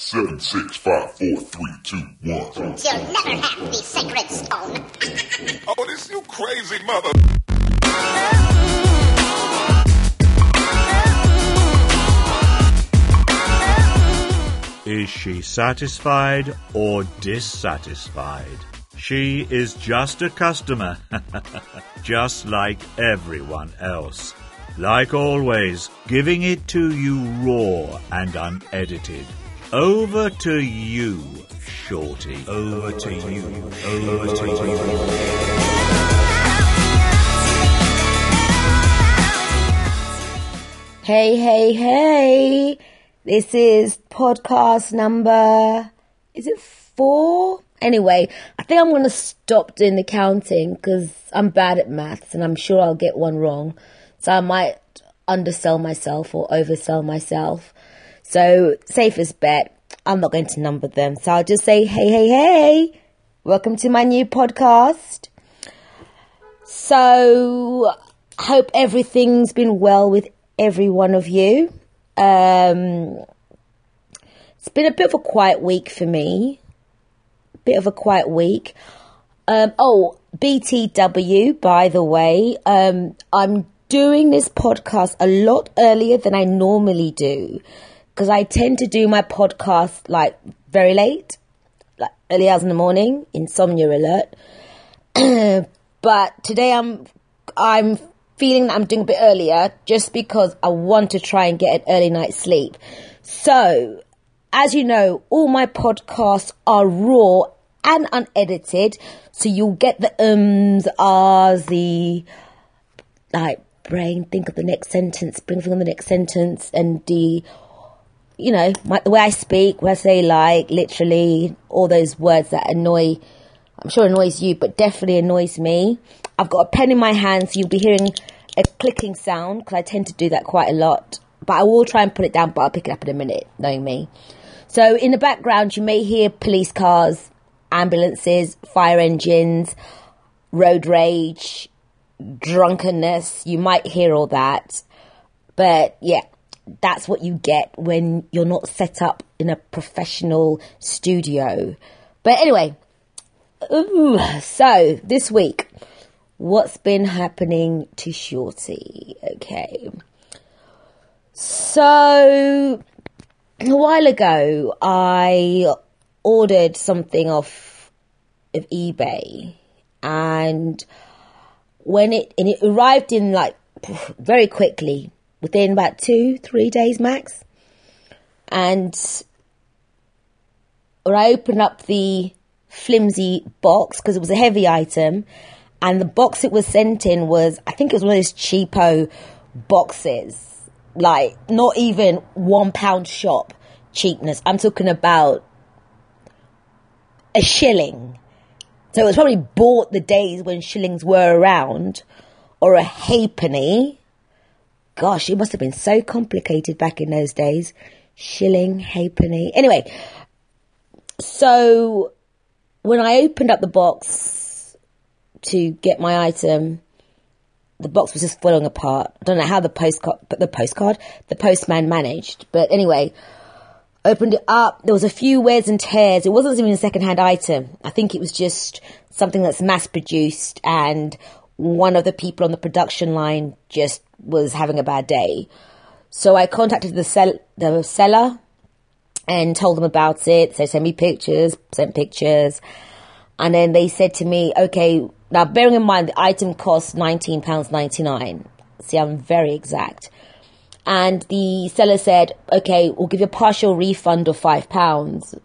Seven, six, five, four, three, two, one. You'll never have the sacred stone. Oh, this you crazy mother. Is she satisfied or dissatisfied? She is just a customer, just like everyone else. Like always, giving it to you raw and unedited. Over to you, Shorty. Over to you. Over to you. Hey, hey, hey. This is podcast number, is it four? Anyway, I think I'm going to stop doing the counting because I'm bad at maths and I'm sure I'll get one wrong. So I might undersell myself or oversell myself. So safest bet, I'm not going to number them. So I'll just say, hey, hey, hey. Welcome to my new podcast. So hope everything's been well with every one of you. Um, it's been a bit of a quiet week for me. Bit of a quiet week. Um, oh, BTW, by the way, um, I'm doing this podcast a lot earlier than I normally do because I tend to do my podcast like very late, like early hours in the morning, insomnia alert. but today I'm I'm feeling that I'm doing a bit earlier just because I want to try and get an early night's sleep. So, as you know, all my podcasts are raw and unedited, so you'll get the ums, ahs, the like brain, think of the next sentence, bring from the next sentence, and the you know, my, the way I speak, where I say like, literally, all those words that annoy, I'm sure annoys you, but definitely annoys me. I've got a pen in my hand, so you'll be hearing a clicking sound, because I tend to do that quite a lot. But I will try and put it down, but I'll pick it up in a minute, knowing me. So in the background, you may hear police cars, ambulances, fire engines, road rage, drunkenness. You might hear all that. But yeah, that's what you get when you're not set up in a professional studio. But anyway, ooh, so this week, what's been happening to Shorty? Okay. So, a while ago, I ordered something off of eBay and when it, and it arrived in like very quickly within about two, three days max. And when I opened up the flimsy box, because it was a heavy item, and the box it was sent in was, I think it was one of those cheapo boxes, like not even one pound shop cheapness. I'm talking about a shilling. So it was probably bought the days when shillings were around, or a halfpenny, gosh, it must have been so complicated back in those days. Shilling, halfpenny. Anyway, so when I opened up the box to get my item, the box was just falling apart. I don't know how the postcard, but the postcard, the postman managed, but anyway, opened it up. There was a few wears and tears. It wasn't even a second-hand item. I think it was just something that's mass produced and one of the people on the production line just was having a bad day. So I contacted the, sell- the seller and told them about it. They sent me pictures, sent pictures. And then they said to me, okay, now bearing in mind the item costs £19.99. See, I'm very exact. And the seller said, okay, we'll give you a partial refund of £5.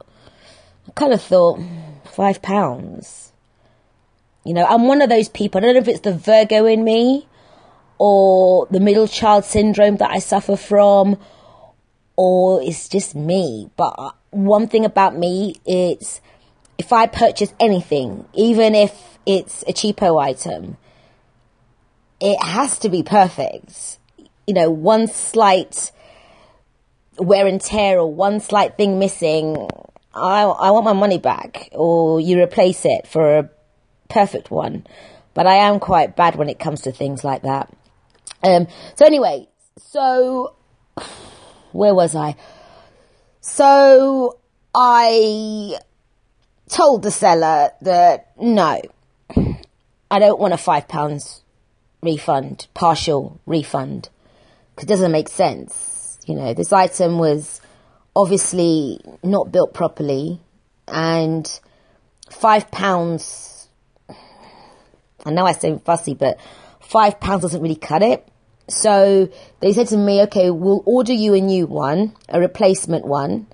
I kind of thought, £5? You know, I'm one of those people. I don't know if it's the Virgo in me or the middle child syndrome that I suffer from or it's just me. But one thing about me is if I purchase anything, even if it's a cheapo item, it has to be perfect. You know, one slight wear and tear or one slight thing missing, I, I want my money back or you replace it for a perfect one. But I am quite bad when it comes to things like that. Um, so anyway, so where was I? So I told the seller that no, I don't want a five pounds refund, partial refund, because it doesn't make sense. You know, this item was obviously not built properly, and five pounds. I know I say fussy, but five pounds doesn't really cut it. So they said to me, okay, we'll order you a new one, a replacement one,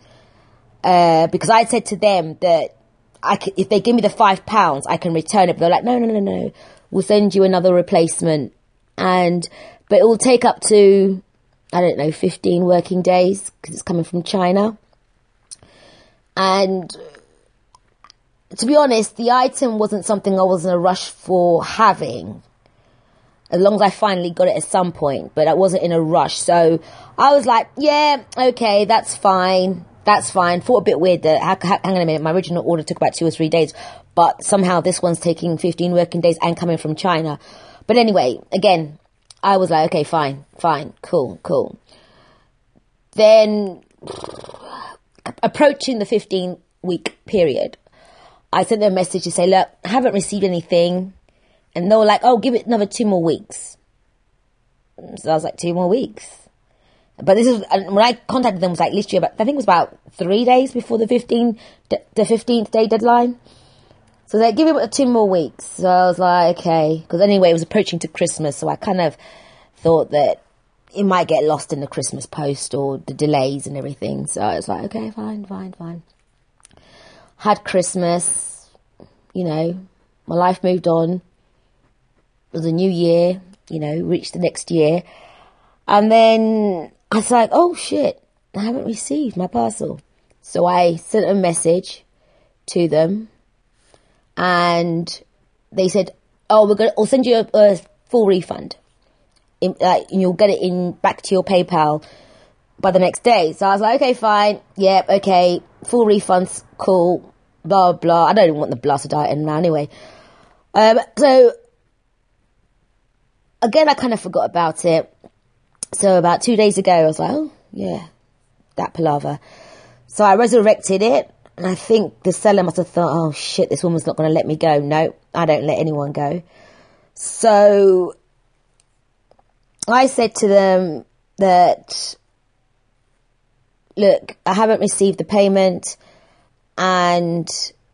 uh, because I said to them that I could, if they give me the five pounds, I can return it. But they're like, no, no, no, no, we'll send you another replacement, and but it will take up to I don't know, fifteen working days because it's coming from China, and to be honest, the item wasn't something I was in a rush for having. As long as I finally got it at some point, but I wasn't in a rush. So I was like, yeah, okay, that's fine. That's fine. Thought a bit weird that, hang on a minute, my original order took about two or three days, but somehow this one's taking 15 working days and coming from China. But anyway, again, I was like, okay, fine, fine, cool, cool. Then, approaching the 15 week period, I sent them a message to say, look, I haven't received anything. And they were like, oh, give it another two more weeks. So I was like, two more weeks. But this is, when I contacted them, was like literally about, I think it was about three days before the 15, the 15th day deadline. So they give it two more weeks. So I was like, okay. Because anyway, it was approaching to Christmas. So I kind of thought that it might get lost in the Christmas post or the delays and everything. So I was like, okay, fine, fine, fine. Had Christmas, you know, my life moved on a new year, you know, reached the next year. And then I was like, oh shit, I haven't received my parcel. So I sent a message to them and they said, oh, we're going to, we'll send you a, a full refund. In, uh, and you'll get it in back to your PayPal by the next day. So I was like, okay, fine. Yep, okay. Full refunds, cool. Blah, blah. I don't even want the blasted item now anyway. Um, so again, I kind of forgot about it. So about two days ago, I was like, oh, yeah, that palaver. So I resurrected it, and I think the seller must have thought, oh shit, this woman's not going to let me go. No, I don't let anyone go. So I said to them that, look, I haven't received the payment and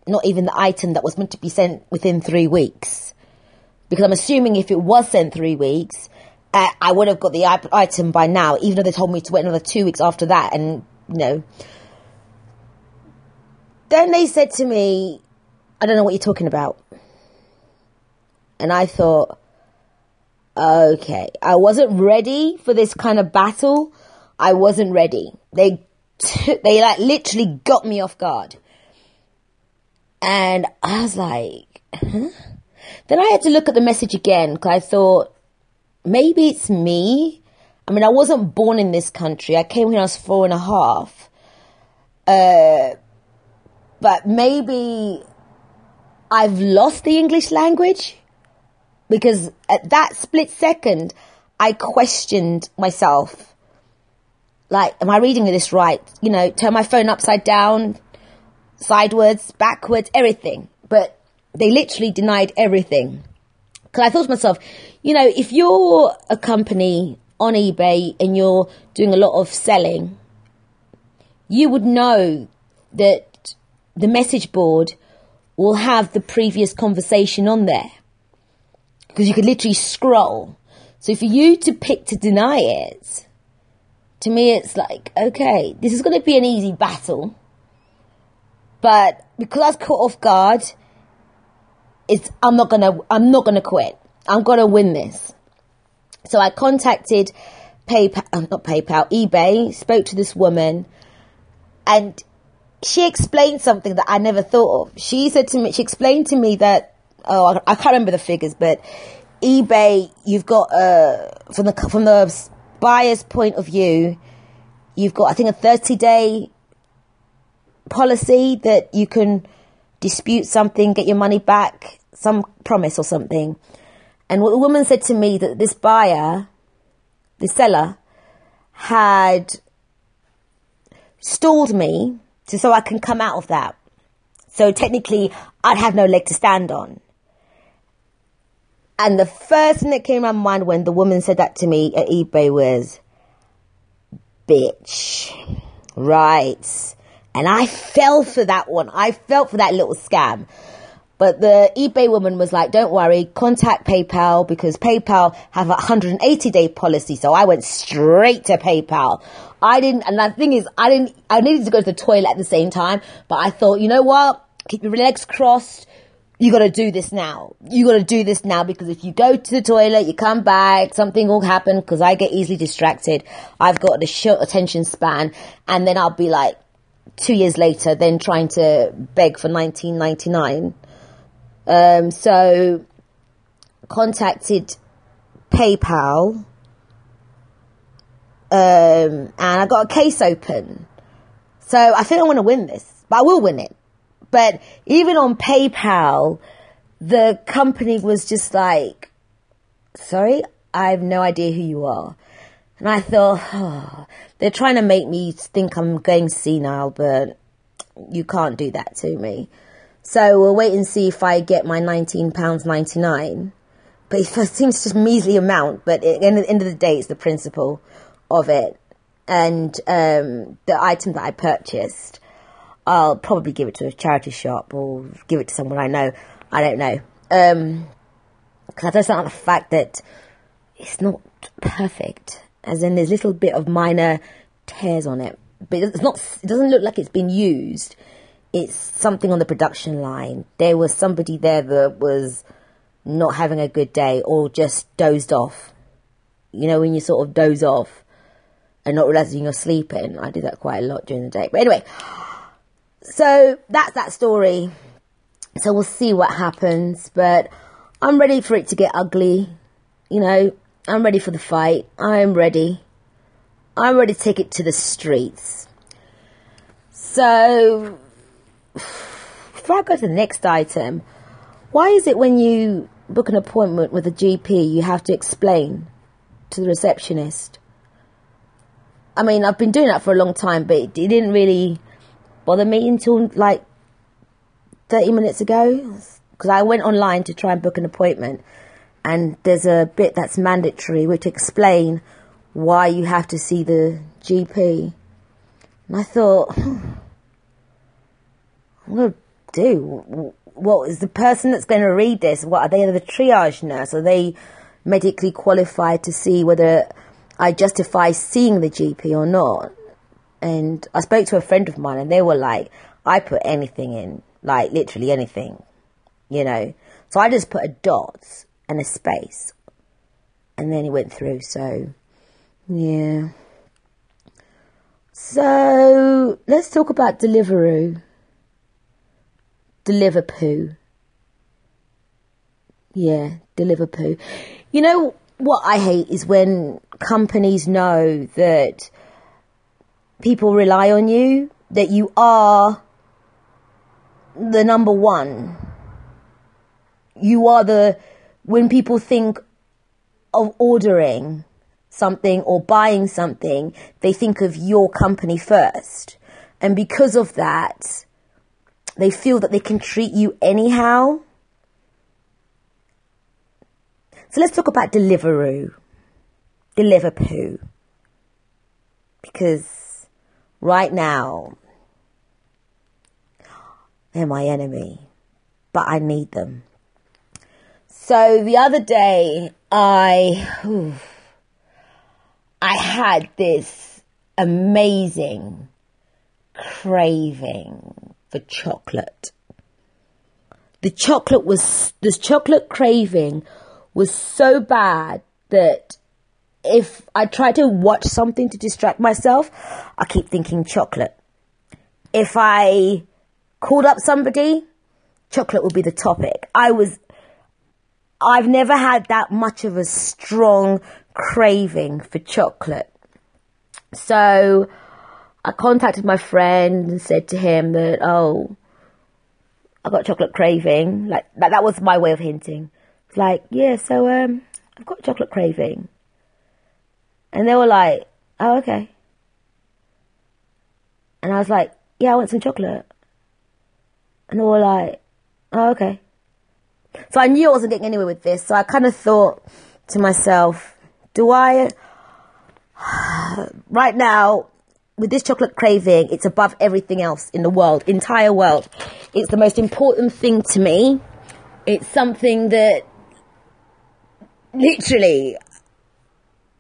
not even the item that was meant to be sent within three weeks because I'm assuming if it was sent three weeks, uh, I would have got the item by now, even though they told me to wait another two weeks after that. And, you know. Then they said to me, I don't know what you're talking about. And I thought, okay, I wasn't ready for this kind of battle. I wasn't ready. They t- they like literally got me off guard. And I was like, huh? Then I had to look at the message again because I thought maybe it's me. I mean, I wasn't born in this country. I came when I was four and a half. Uh, but maybe I've lost the English language because at that split second, I questioned myself. Like, am I reading this right? You know, turn my phone upside down, sideways, backwards, everything. But they literally denied everything. Because I thought to myself, you know, if you're a company on eBay and you're doing a lot of selling, you would know that the message board will have the previous conversation on there. Because you could literally scroll. So for you to pick to deny it, to me it's like, okay, this is going to be an easy battle. But because I was caught off guard, it's I'm not gonna I'm not gonna quit. I'm gonna win this. So I contacted PayPal, uh, not PayPal, eBay, spoke to this woman, and she explained something that I never thought of. She said to me, she explained to me that oh I, I can't remember the figures, but eBay you've got uh from the from the buyer's point of view, you've got I think a 30 day policy that you can dispute something, get your money back, some promise or something. And what the woman said to me that this buyer, the seller, had stalled me So, so I can come out of that. So technically, I'd have no leg to stand on. And the first thing that came to my mind when the woman said that to me at eBay was, bitch. Right. And I fell for that one. I fell for that little scam. But the eBay woman was like, don't worry, contact PayPal because PayPal have a 180 day policy. So I went straight to PayPal. I didn't, and the thing is, I didn't, I needed to go to the toilet at the same time, but I thought, you know what? Keep your legs crossed. You gotta do this now. You gotta do this now because if you go to the toilet, you come back, something will happen because I get easily distracted. I've got a short attention span and then I'll be like, two years later, then trying to beg for 1999 um, so contacted PayPal, um, and I got a case open. So I think I want to win this, but I will win it. But even on PayPal, the company was just like, sorry, I have no idea who you are. And I thought, oh, they're trying to make me think I'm going senile, but you can't do that to me. So we'll wait and see if I get my £19.99. But it seems just a measly amount, but at the end of the day, it's the principle of it. And um, the item that I purchased, I'll probably give it to a charity shop or give it to someone I know. I don't know. Um, because I just don't like the fact that it's not perfect. As in, there's little bit of minor tears on it. But it's not, it doesn't look like it's been used it's something on the production line. There was somebody there that was not having a good day or just dozed off. You know, when you sort of doze off and not realizing you're sleeping. I do that quite a lot during the day. But anyway, so that's that story. So we'll see what happens, but I'm ready for it to get ugly. You know, I'm ready for the fight. I'm ready. I'm ready to take it to the streets. So before I go to the next item, why is it when you book an appointment with a GP, you have to explain to the receptionist? I mean, I've been doing that for a long time, but it didn't really bother me until like 30 minutes ago. Because I went online to try and book an appointment, and there's a bit that's mandatory which explain why you have to see the GP. And I thought, hmm, I'm going to do? What is the person that's going to read this? What are they the triage nurse? Are they medically qualified to see whether I justify seeing the GP or not? And I spoke to a friend of mine and they were like, I put anything in, like literally anything, you know. So I just put a dot and a space and then it went through. So, yeah. So let's talk about Deliveroo. Deliver poo. Yeah, deliver poo. You know what I hate is when companies know that people rely on you, that you are the number one. You are the, when people think of ordering something or buying something, they think of your company first. And because of that, they feel that they can treat you anyhow. So let's talk about Deliveroo. Deliverpoo. Because right now, they're my enemy, but I need them. So the other day, I, whew, I had this amazing craving for chocolate. The chocolate was, this chocolate craving was so bad that if I try to watch something to distract myself, I keep thinking chocolate. If I called up somebody, chocolate would be the topic. I was, I've never had that much of a strong craving for chocolate. So, I contacted my friend and said to him that, oh, I got chocolate craving. Like, that, that was my way of hinting. It's like, yeah, so, um, I've got chocolate craving. And they were like, oh, okay. And I was like, yeah, I want some chocolate. And they were like, oh, okay. So I knew I wasn't getting anywhere with this. So I kind of thought to myself, do I, right now, with this chocolate craving, it's above everything else in the world, entire world. It's the most important thing to me. It's something that literally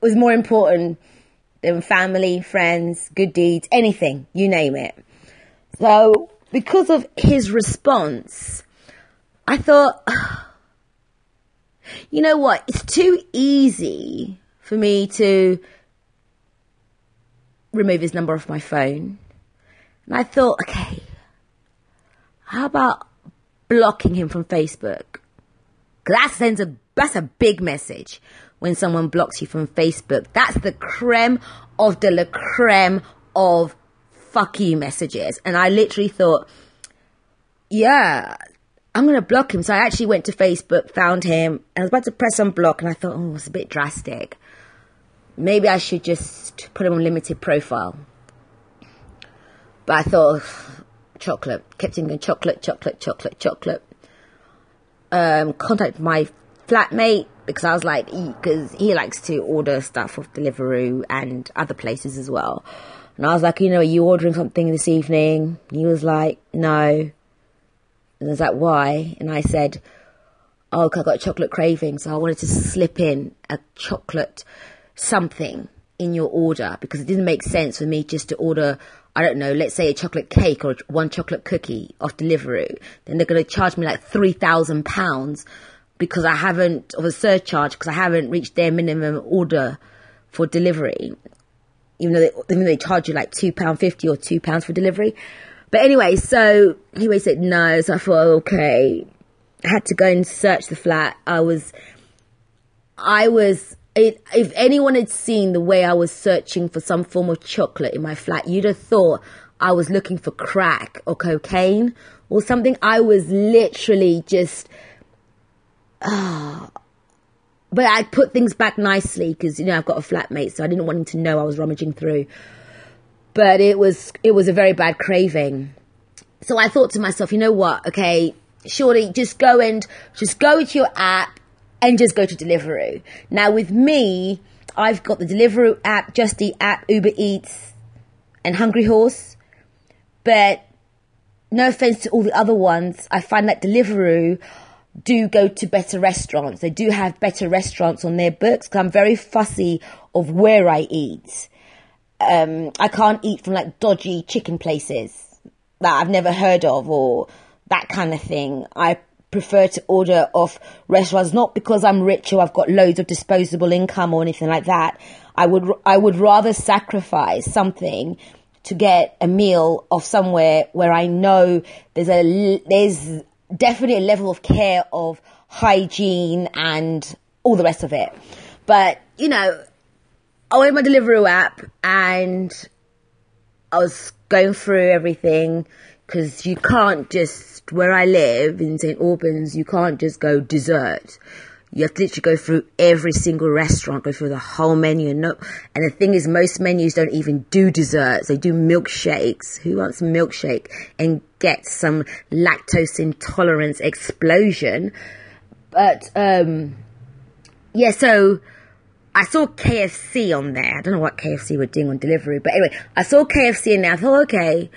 was more important than family, friends, good deeds, anything, you name it. So, because of his response, I thought, you know what? It's too easy for me to remove his number off my phone. And I thought, okay, how about blocking him from Facebook? Because that sends a, that's a big message when someone blocks you from Facebook. That's the creme of the la creme of fuck you messages. And I literally thought, yeah, I'm going to block him. So I actually went to Facebook, found him, and I was about to press unblock, and I thought, oh, it's a bit drastic. Maybe I should just put him on limited profile. But I thought, chocolate. Kept thinking chocolate, chocolate, chocolate, chocolate. Um, contacted my flatmate because I was like, because he, he likes to order stuff off Deliveroo and other places as well. And I was like, you know, are you ordering something this evening? He was like, no. And I was like, why? And I said, oh, I got a chocolate craving, so I wanted to slip in a chocolate something in your order because it didn't make sense for me just to order, I don't know, let's say a chocolate cake or one chocolate cookie off Deliveroo. Then they're going to charge me like £3,000 because I haven't, of a surcharge, because I haven't reached their minimum order for delivery. Even though they, even though they charge you like £2.50 or £2 for delivery. But anyway, so he said no, so I thought, okay. I had to go and search the flat. I was, I was, it, if anyone had seen the way I was searching for some form of chocolate in my flat, you'd have thought I was looking for crack or cocaine or something. I was literally just, ah. but I put things back nicely because, you know, I've got a flatmate, so I didn't want him to know I was rummaging through. But it was, it was a very bad craving. So I thought to myself, you know what? Okay, surely just go and, just go to your app and just go to Deliveroo. Now with me, I've got the Deliveroo app, Just Eat app, Uber Eats, and Hungryhouse. But no offense to all the other ones, I find that Deliveroo do go to better restaurants. They do have better restaurants on their books. i I'm very fussy of where I eat. Um, I can't eat from like dodgy chicken places that I've never heard of or that kind of thing. I prefer to order off restaurants, not because I'm rich or I've got loads of disposable income or anything like that. I would, I would rather sacrifice something to get a meal off somewhere where I know there's a, there's definitely a level of care of hygiene and all the rest of it. But, you know, I went my Deliveroo app and I was going through everything because you can't just, where I live in St. Albans, you can't just go dessert. You have to literally go through every single restaurant, go through the whole menu. And, and the thing is, most menus don't even do desserts. They do milkshakes. Who wants a milkshake and get some lactose intolerance explosion? But, um, yeah, so I saw KFC on there. I don't know what KFC were doing on delivery, but anyway, I saw KFC and I thought, okay,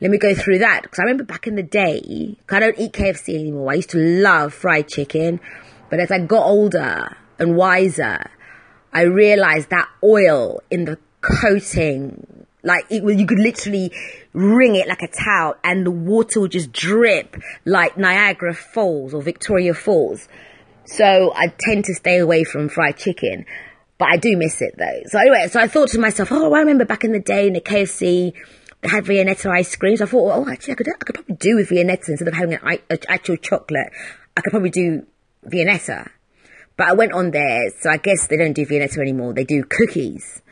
let me go through that. Because I remember back in the day, I don't eat KFC anymore. I used to love fried chicken. But as I got older and wiser, I realized that oil in the coating, like it you could literally wring it like a towel and the water would just drip like Niagara Falls or Victoria Falls. So I tend to stay away from fried chicken, but I do miss it though. So anyway, so I thought to myself, oh, I remember back in the day in the KFC, they had Viennetta ice creams. I thought, oh, actually, I could, I could probably do with Viennetta instead of having an, an actual chocolate. I could probably do Viennetta. But I went on there, so I guess they don't do Viennetta anymore. They do cookies.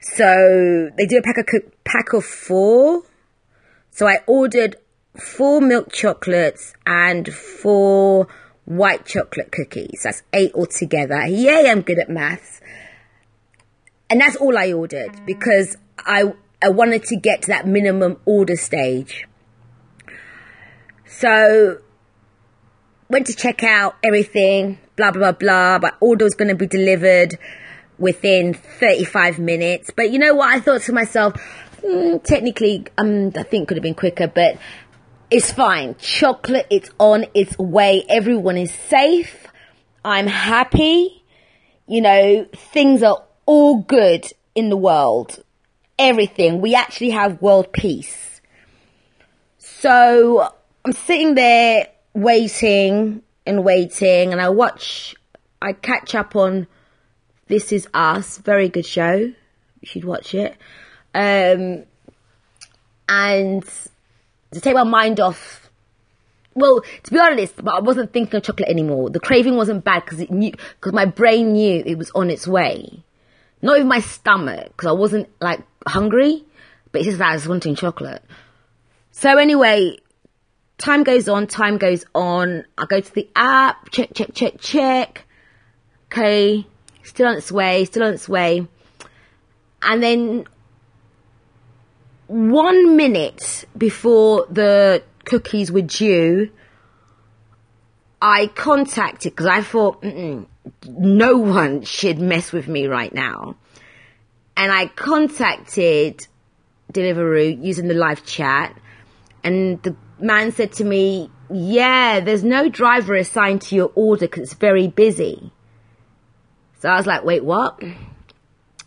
So they do a pack of cook, pack of four. So I ordered four milk chocolates and four white chocolate cookies. That's eight altogether. Yay, I'm good at maths. And that's all I ordered because I I wanted to get to that minimum order stage. So went to check out everything, blah blah blah blah. My order was going to be delivered within 35 minutes. But you know what? I thought to myself, mm, technically, um, I think could have been quicker, but it's fine. Chocolate, it's on its way. Everyone is safe. I'm happy. You know, things are all good in the world. Everything. We actually have world peace. So I'm sitting there waiting and waiting and I watch, I catch up on This Is Us. Very good show. You should watch it. Um, and to take my mind off well, to be honest, but I wasn't thinking of chocolate anymore. The craving wasn't bad because it knew, because my brain knew it was on its way. Not even my stomach, because I wasn't like hungry, but it's just that I was wanting chocolate. So anyway, time goes on, time goes on. I go to the app, check, check, check, check. Okay, still on its way, still on its way. And then one minute before the cookies were due, I contacted because I thought no one should mess with me right now, and I contacted Deliveroo using the live chat, and the man said to me, "Yeah, there's no driver assigned to your order because it's very busy." So I was like, "Wait, what?"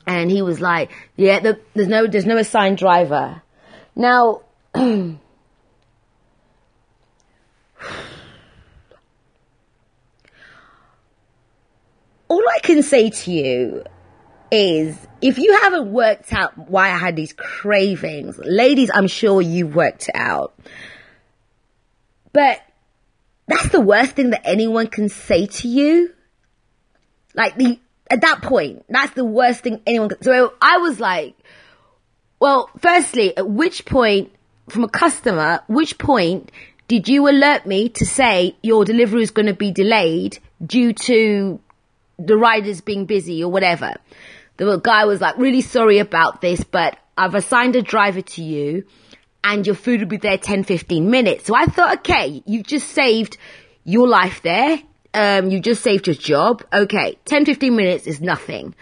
And he was like, "Yeah, the, there's no there's no assigned driver." Now. all I can say to you is if you haven't worked out why I had these cravings, ladies, I'm sure you've worked it out. But that's the worst thing that anyone can say to you. Like the, at that point, that's the worst thing anyone can, so I was like, well, firstly, at which point, from a customer, which point did you alert me to say your delivery is going to be delayed due to the riders being busy or whatever. The guy was like, really sorry about this, but I've assigned a driver to you and your food will be there 10, 15 minutes. So I thought, okay, you've just saved your life there. Um, you just saved your job. Okay, 10, 15 minutes is nothing.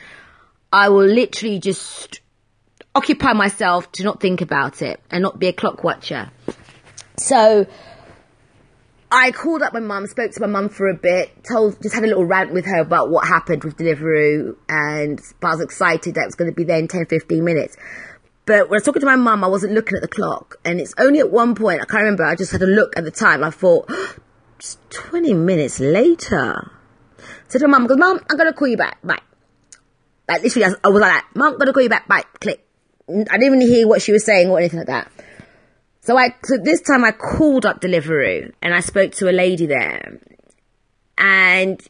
I will literally just occupy myself to not think about it and not be a clock watcher. So, I called up my mum, spoke to my mum for a bit, told, just had a little rant with her about what happened with Deliveroo, and but I was excited that it was going to be there in 10, 15 minutes. But when I was talking to my mum, I wasn't looking at the clock, and it's only at one point, I can't remember, I just had a look at the time, I thought, it's 20 minutes later. Said to my mum, Mum, I'm going to call you back, bye. Like, literally, I was like Mum, I'm going to call you back, bye, click. I didn't even hear what she was saying or anything like that. So I, so this time I called up Deliveroo and I spoke to a lady there and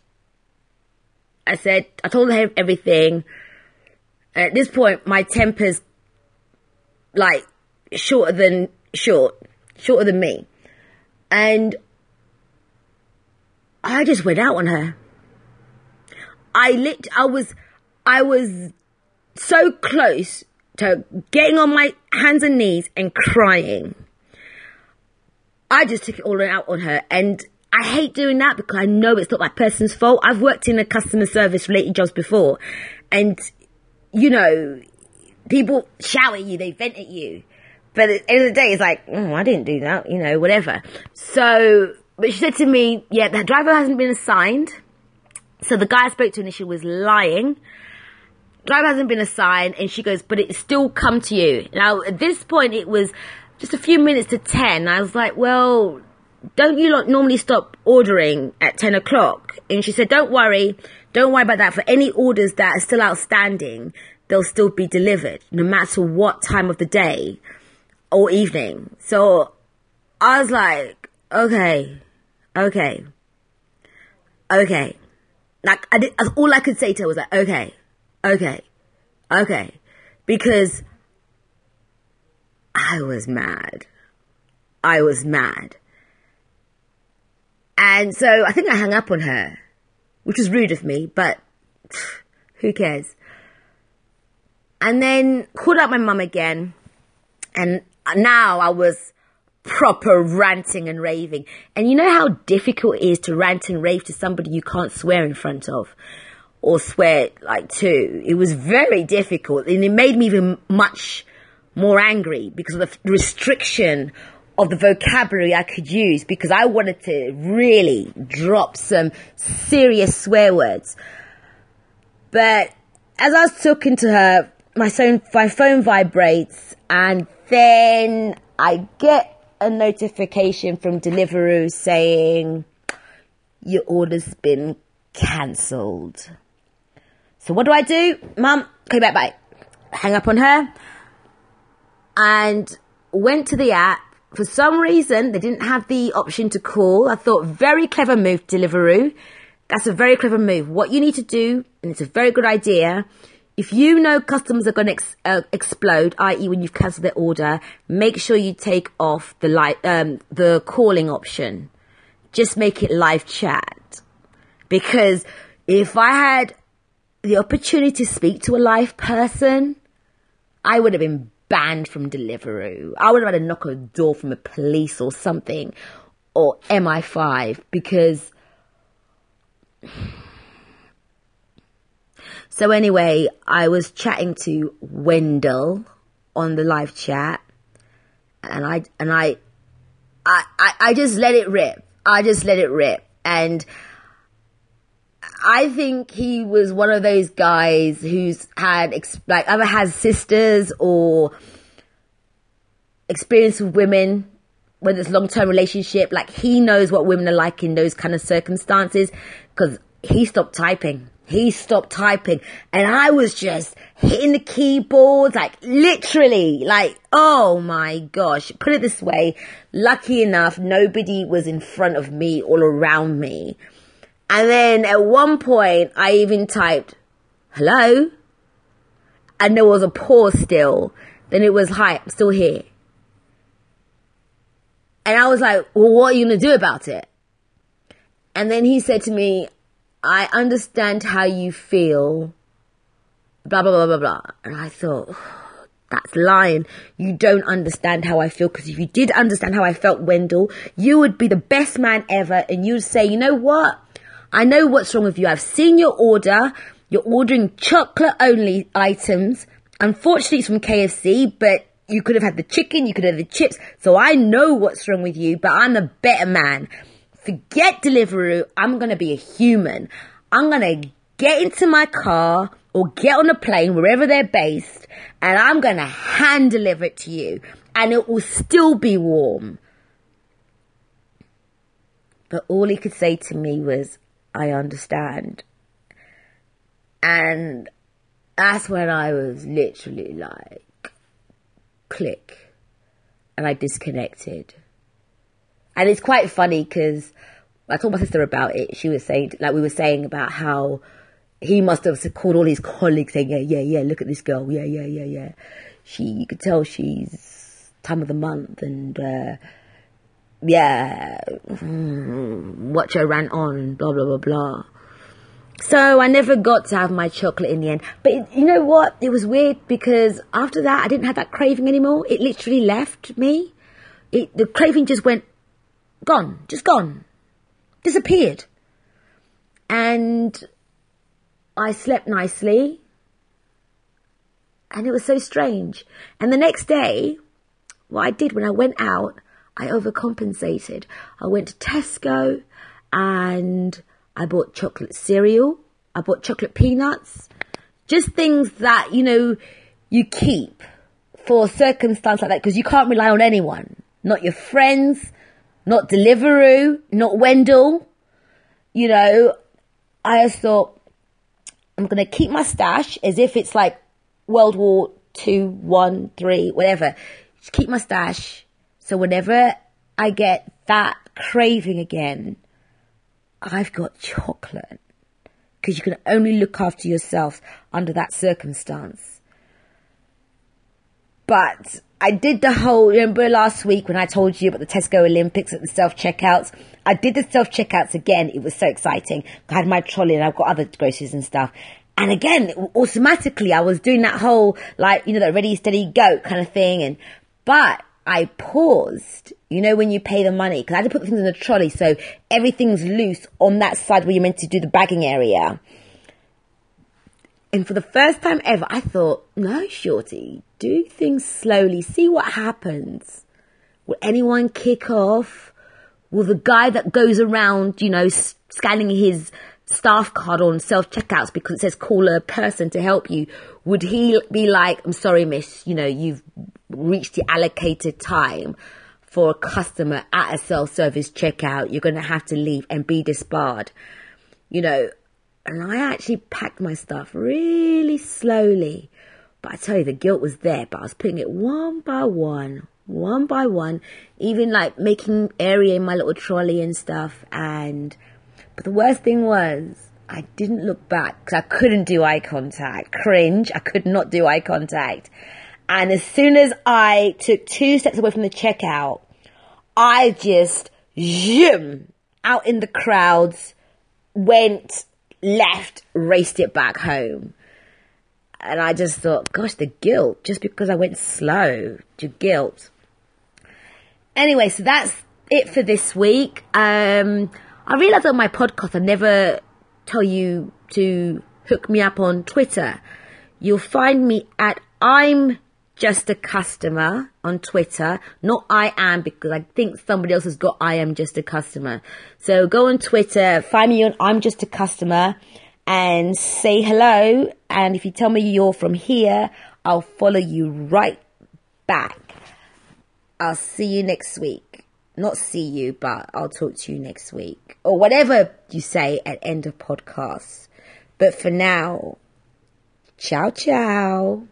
I said, I told her everything. At this point, my temper's like shorter than short, shorter than me. And I just went out on her. I lit, I was, I was so close to getting on my hands and knees and crying. I just took it all out on her and I hate doing that because I know it's not that person's fault. I've worked in a customer service related jobs before and you know, people shout at you, they vent at you. But at the end of the day, it's like, oh, I didn't do that, you know, whatever. So, but she said to me, yeah, the driver hasn't been assigned. So the guy I spoke to initially was lying. Driver hasn't been assigned and she goes but it's still come to you. Now at this point it was just a few minutes to 10 i was like well don't you lot normally stop ordering at 10 o'clock? And she said don't worry. Don't worry about that. For any orders that are still outstanding they'll still be delivered no matter what time of the day or evening. So i was like okay okay okay like i did all i could say to her was like okay Okay. Okay. Because I was mad. I was mad. And so I think I hung up on her, which was rude of me, but who cares? And then called up my mum again And now I was proper ranting and raving. And you know how difficult it is to rant and rave to somebody you can't swear in front of or swear like to. It was very difficult and it made me even much more angry because of the restriction of the vocabulary I could use because I wanted to really drop some serious swear words. But as I was talking to her, my phone, my phone vibrates and then I get a notification from Deliveroo saying your order's been cancelled. So what do I do? Mum, okay, bye bye. Hang up on her and went to the app. For some reason, they didn't have the option to call. I thought, very clever move, Deliveroo. That's a very clever move. What you need to do, and it's a very good idea, if you know customers are going to ex- uh, explode, i.e., when you've cancelled their order, make sure you take off the li- um, the calling option. Just make it live chat, because if I had the opportunity to speak to a live person, I would have been banned from Deliveroo. I would have had to knock on a door from the police or something, or MI5, because So anyway, I was chatting to Wendell on the live chat and I, and I, I, I, I just let it rip. I just let it rip. And I think he was one of those guys who's had, like, either has sisters or experience with women, whether it's long-term relationship, like he knows what women are like in those kind of circumstances because he stopped typing he stopped typing and I was just hitting the keyboard, like literally, like, oh my gosh. Put it this way, lucky enough, nobody was in front of me, all around me. And then at one point, I even typed, hello? And there was a pause still. Then it was, hi, I'm still here. And I was like, well, what are you going to do about it? And then he said to me, I understand how you feel, blah, blah, blah, blah, blah. And I thought, that's lying. You don't understand how I feel because if you did understand how I felt, Wendell, you would be the best man ever and you'd say, you know what? I know what's wrong with you. I've seen your order. You're ordering chocolate only items. Unfortunately, it's from KFC, but you could have had the chicken, you could have the chips. So I know what's wrong with you, but I'm a better man. Forget Deliveroo. I'm going to be a human. I'm going to get into my car or get on a plane wherever they're based and I'm going to hand deliver it to you and it will still be warm. But all he could say to me was, I understand. And that's when I was literally like, click. And I disconnected. And it's quite funny because I told my sister about it. She was saying, like we were saying about how he must have called all his colleagues saying, yeah, yeah, yeah, look at this girl. Yeah, yeah, yeah, yeah. She, you could tell she's time of the month and, uh, yeah, watch her rant on, blah, blah, blah, blah. So I never got to have my chocolate in the end. But you know what? It was weird because after that, I didn't have that craving anymore. It literally left me. It, the craving just went gone, just gone, disappeared. And I slept nicely. And it was so strange. And the next day, what I did when I went out, I overcompensated. I went to Tesco and I bought chocolate cereal. I bought chocolate peanuts. Just things that, you know, you keep for circumstance like that because you can't rely on anyone. Not your friends, not Deliveroo, not Wendell. You know, I just thought, I'm to keep my stash as if it's like World War Two, One, Three, whatever. Just keep my stash. So whenever I get that craving again, I've got chocolate. Because you can only look after yourself under that circumstance. But I did the whole, remember last week when I told you about the Tesco Olympics at the self checkouts? I did the self checkouts again. It was so exciting. I had my trolley and I've got other groceries and stuff. And again, automatically I was doing that whole, like, you know, that ready, steady, go kind of thing. And But I paused, you know, when you pay the money, because I had to put things in the trolley, so everything's loose on that side where you're meant to do the bagging area. And for the first time ever, I thought, no, Shorty, do things slowly, see what happens. Will anyone kick off? Will the guy that goes around, you know, scanning his staff card on self checkouts because it says call a person to help you, would he be like, I'm sorry, miss, you know, you've reached the allocated time for a customer at a self service checkout. You're going to have to leave and be disbarred. You know, and I actually packed my stuff really slowly. But I tell you, the guilt was there, but I was putting it one by one, one by one, even like making area in my little trolley and stuff. And, but the worst thing was, I didn't look back because I couldn't do eye contact. Cringe. I could not do eye contact. And as soon as I took two steps away from the checkout, I just zoom out in the crowds, went left, raced it back home. And I just thought, gosh, the guilt, just because I went slow, the guilt. Anyway, so that's it for this week. Um, I realized on my podcast I never tell you to hook me up on Twitter. You'll find me at I'm just a customer on Twitter. Not I am because I think somebody else has got I am just a customer. So go on Twitter, find me on I'm just a customer and say hello. And if you tell me you're from here, I'll follow you right back. I'll see you next week. Not see you, but I'll talk to you next week. Or whatever you say at end of podcast. But for now, ciao ciao.